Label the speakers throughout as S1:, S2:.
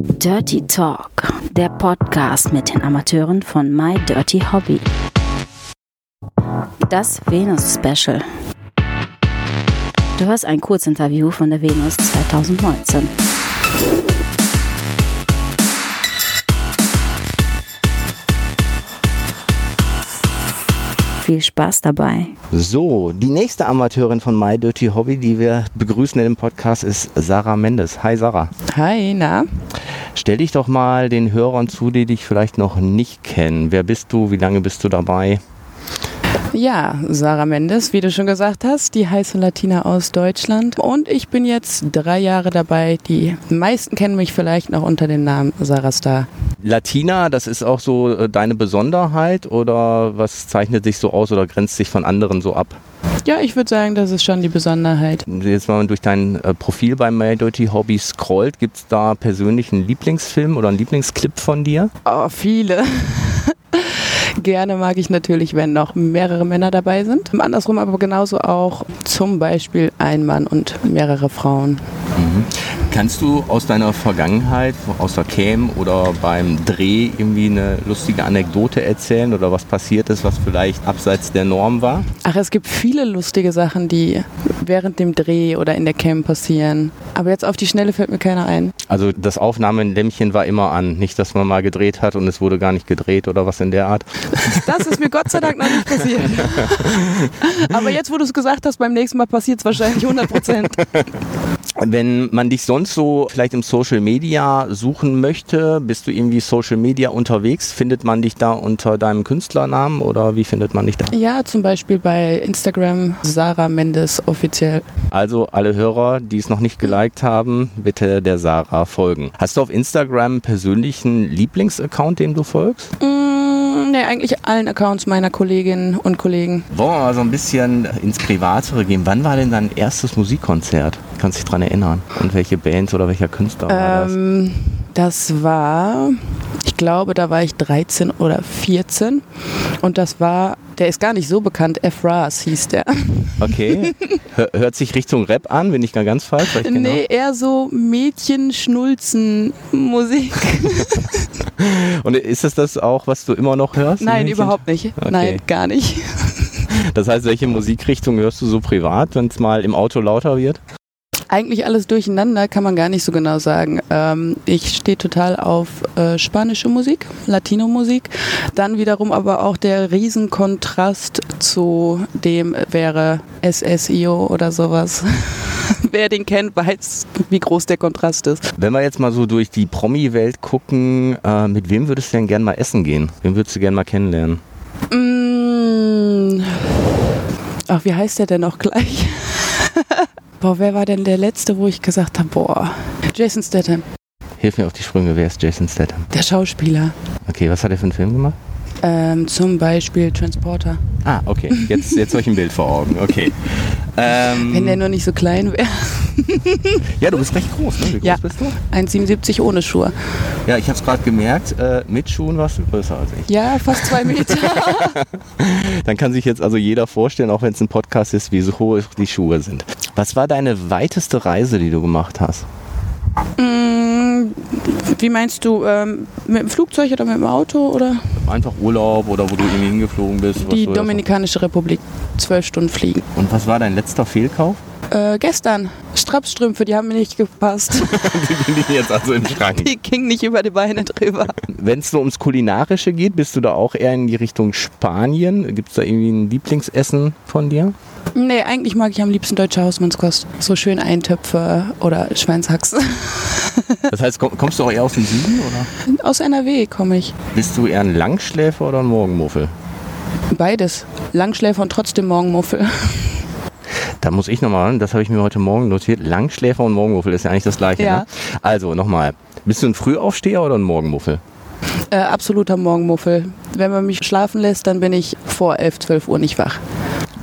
S1: Dirty Talk, der Podcast mit den Amateuren von My Dirty Hobby. Das Venus Special. Du hörst ein Kurzinterview von der Venus 2019. Viel Spaß dabei.
S2: So, die nächste Amateurin von My Dirty Hobby, die wir begrüßen in dem Podcast, ist Sarah Mendes. Hi Sarah.
S3: Hi, na?
S2: Stell dich doch mal den Hörern zu, die dich vielleicht noch nicht kennen. Wer bist du? Wie lange bist du dabei?
S3: Ja, Sarah Mendes, wie du schon gesagt hast, die heiße Latina aus Deutschland. Und ich bin jetzt drei Jahre dabei. Die meisten kennen mich vielleicht noch unter dem Namen Sarah Star.
S2: Latina, das ist auch so äh, deine Besonderheit oder was zeichnet sich so aus oder grenzt sich von anderen so ab?
S3: Ja, ich würde sagen, das ist schon die Besonderheit.
S2: Jetzt, wenn man durch dein äh, Profil bei My Dirty Hobby scrollt, gibt es da persönlich einen Lieblingsfilm oder einen Lieblingsclip von dir?
S3: Oh, viele. Gerne mag ich natürlich, wenn noch mehrere Männer dabei sind. Andersrum aber genauso auch zum Beispiel ein Mann und mehrere Frauen.
S2: Mhm. Kannst du aus deiner Vergangenheit, aus der Cam oder beim Dreh irgendwie eine lustige Anekdote erzählen oder was passiert ist, was vielleicht abseits der Norm war?
S3: Ach, es gibt viele lustige Sachen, die während dem Dreh oder in der Cam passieren. Aber jetzt auf die Schnelle fällt mir keiner ein.
S2: Also das Aufnahmelämpchen war immer an. Nicht, dass man mal gedreht hat und es wurde gar nicht gedreht oder was in der Art.
S3: Das ist mir Gott sei Dank noch nicht passiert. Aber jetzt, wo du es gesagt hast, beim nächsten Mal passiert es wahrscheinlich 100 Prozent.
S2: Wenn man dich sonst so vielleicht im Social Media suchen möchte, bist du irgendwie Social Media unterwegs? Findet man dich da unter deinem Künstlernamen oder wie findet man dich da?
S3: Ja, zum Beispiel bei Instagram Sarah Mendes offiziell.
S2: Also alle Hörer, die es noch nicht geliked haben, bitte der Sarah folgen. Hast du auf Instagram einen persönlichen Lieblingsaccount, dem du folgst?
S3: Mm, nee, eigentlich allen Accounts meiner Kolleginnen und Kollegen.
S2: Wollen wir mal so ein bisschen ins Privatere gehen. Wann war denn dein erstes Musikkonzert? Kannst du dich daran erinnern? Und welche Bands oder welcher Künstler war das?
S3: Ähm, das war, ich glaube, da war ich 13 oder 14 und das war, der ist gar nicht so bekannt, F. Ras hieß der.
S2: Okay. Hör- Hört sich Richtung Rap an, bin ich gar ganz falsch? Weil ich genau-
S3: Nee, eher so Mädchen-Schnulzen-Musik.
S2: Und ist es das auch, was du immer noch hörst?
S3: Nein, überhaupt nicht.
S2: Okay.
S3: Nein, gar nicht.
S2: Das heißt, welche Musikrichtung hörst du so privat, wenn es mal im Auto lauter wird?
S3: Eigentlich alles durcheinander, kann man gar nicht so genau sagen. Ähm, ich stehe total auf äh, spanische Musik, Latino-Musik. Dann wiederum aber auch der Riesenkontrast zu dem wäre SSIO oder sowas. Wer den kennt, weiß, wie groß der Kontrast ist.
S2: Wenn wir jetzt mal so durch die Promi-Welt gucken, äh, mit wem würdest du denn gern mal essen gehen? Wen würdest du gern mal kennenlernen?
S3: Mm. Ach, wie heißt der denn noch gleich? boah, wer war denn der letzte, wo ich gesagt habe, boah, Jason Statham,
S2: Hilf mir auf die Sprünge, wer ist Jason Statham?
S3: der Schauspieler.
S2: Okay, was hat er für einen Film gemacht?
S3: Ähm, zum Beispiel Transporter.
S2: Ah, okay, jetzt, jetzt habe ich ein Bild vor Augen, okay. Ähm,
S3: Wenn der nur nicht so klein wäre.
S2: ja, du bist recht groß, ne? Wie groß
S3: Ja.
S2: bist du?
S3: 1,77 ohne Schuhe.
S2: Ja, ich habe es gerade gemerkt, äh, mit Schuhen warst du größer als ich.
S3: Ja, fast zwei Meter.
S2: Dann kann sich jetzt also jeder vorstellen, auch wenn es ein Podcast ist, wie so hoch die Schuhe sind. Was war deine weiteste Reise, die du gemacht hast?
S3: Mm, Wie meinst du, ähm, mit dem Flugzeug oder mit dem Auto oder?
S2: Einfach Urlaub oder wo du irgendwie hingeflogen bist?
S3: Die Dominikanische Republik. Zwölf Stunden fliegen.
S2: Und was war dein letzter Fehlkauf?
S3: Äh, gestern. Strapsstrümpfe, die haben mir nicht gepasst.
S2: die liegen jetzt also im Schrank.
S3: Die gingen nicht über die Beine drüber.
S2: Wenn es so ums Kulinarische geht, bist du da auch eher in die Richtung Spanien? Gibt es da irgendwie ein Lieblingsessen von dir?
S3: Nee, eigentlich mag ich am liebsten deutsche Hausmannskost. So schön Eintöpfe oder Schweinshax.
S2: Das heißt, komm, kommst du auch eher aus dem Süden oder?
S3: Aus NRW komme ich.
S2: Bist du eher ein Langschläfer oder ein Morgenmuffel?
S3: Beides. Langschläfer und trotzdem Morgenmuffel.
S2: Da muss ich nochmal, ran, das habe ich mir heute Morgen notiert. Langschläfer und Morgenmuffel ist ja eigentlich das gleiche.
S3: Ja.
S2: Ne? Also nochmal. Bist du ein Frühaufsteher oder ein Morgenmuffel?
S3: Äh, absoluter Morgenmuffel. Wenn man mich schlafen lässt, dann bin ich vor 11, 12 Uhr nicht wach.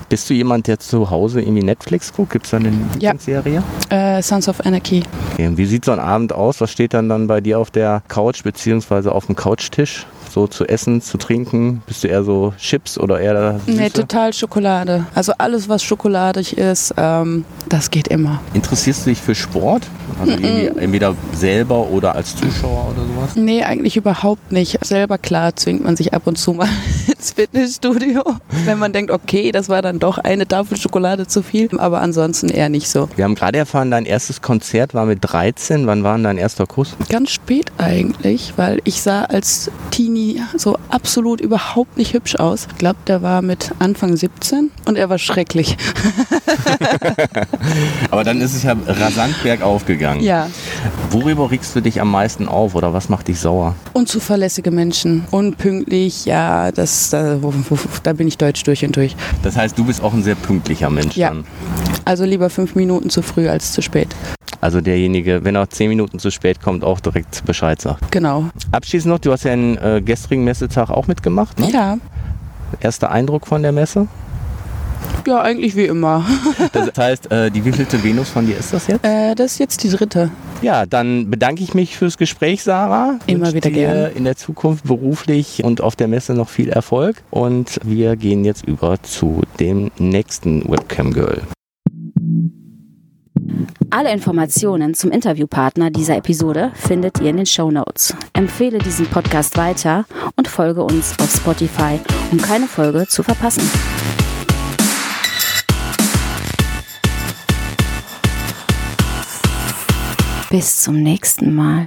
S2: Bist du jemand, der zu Hause irgendwie Netflix guckt? Gibt es da eine
S3: Ja.
S2: Lieblingsserie?
S3: Äh, Sons of Anarchy.
S2: Okay. Wie sieht so ein Abend aus? Was steht dann dann bei dir auf der Couch beziehungsweise auf dem Couchtisch? So zu essen, zu trinken? Bist du eher so Chips oder eher Süße?
S3: Nee, total Schokolade. Also alles, was schokoladig ist, ähm, das geht immer.
S2: Interessierst du dich für Sport? Also irgendwie entweder selber oder als Zuschauer oder sowas?
S3: Nee, eigentlich überhaupt nicht. Selber klar zwingt man sich ab und zu mal ins Fitnessstudio, wenn man denkt, okay, das war dann doch eine Tafel Schokolade zu viel. Aber ansonsten eher nicht so.
S2: Wir haben gerade erfahren, dein erstes Konzert war mit 13. Wann war denn dein erster Kuss?
S3: Ganz spät eigentlich, weil ich sah als Teenie so absolut überhaupt nicht hübsch aus. Ich glaube, der war mit Anfang 17 und er war schrecklich.
S2: Aber dann ist es ja rasant bergauf gegangen.
S3: Ja,
S2: Worüber regst du dich am meisten auf oder was macht dich sauer?
S3: unzuverlässige Menschen, unpünktlich, ja, das, da, da bin ich deutsch durch und durch.
S2: Das heißt, du bist auch ein sehr pünktlicher Mensch
S3: Ja.
S2: dann.
S3: Also lieber fünf Minuten zu früh als zu spät.
S2: Also derjenige, wenn er zehn Minuten zu spät kommt, auch direkt Bescheid sagt.
S3: Genau.
S2: Abschließend noch, du hast ja einen äh, gestrigen Messetag auch mitgemacht. Ne?
S3: Ja,
S2: Erster Eindruck von der Messe?
S3: ja, eigentlich wie immer.
S2: Das heißt, äh, die wievielte Venus von dir ist das jetzt?
S3: Äh, das ist jetzt die dritte.
S2: Ja, dann bedanke ich mich fürs Gespräch, Sarah.
S3: Immer wieder
S2: dir
S3: gern.
S2: in der Zukunft beruflich und auf der Messe noch viel Erfolg. Und wir gehen jetzt über zu dem nächsten Webcam Girl.
S1: Alle Informationen zum Interviewpartner dieser Episode findet ihr in den Show Notes. Empfehle diesen Podcast weiter und folge uns auf Spotify, um keine Folge zu verpassen. Bis zum nächsten Mal.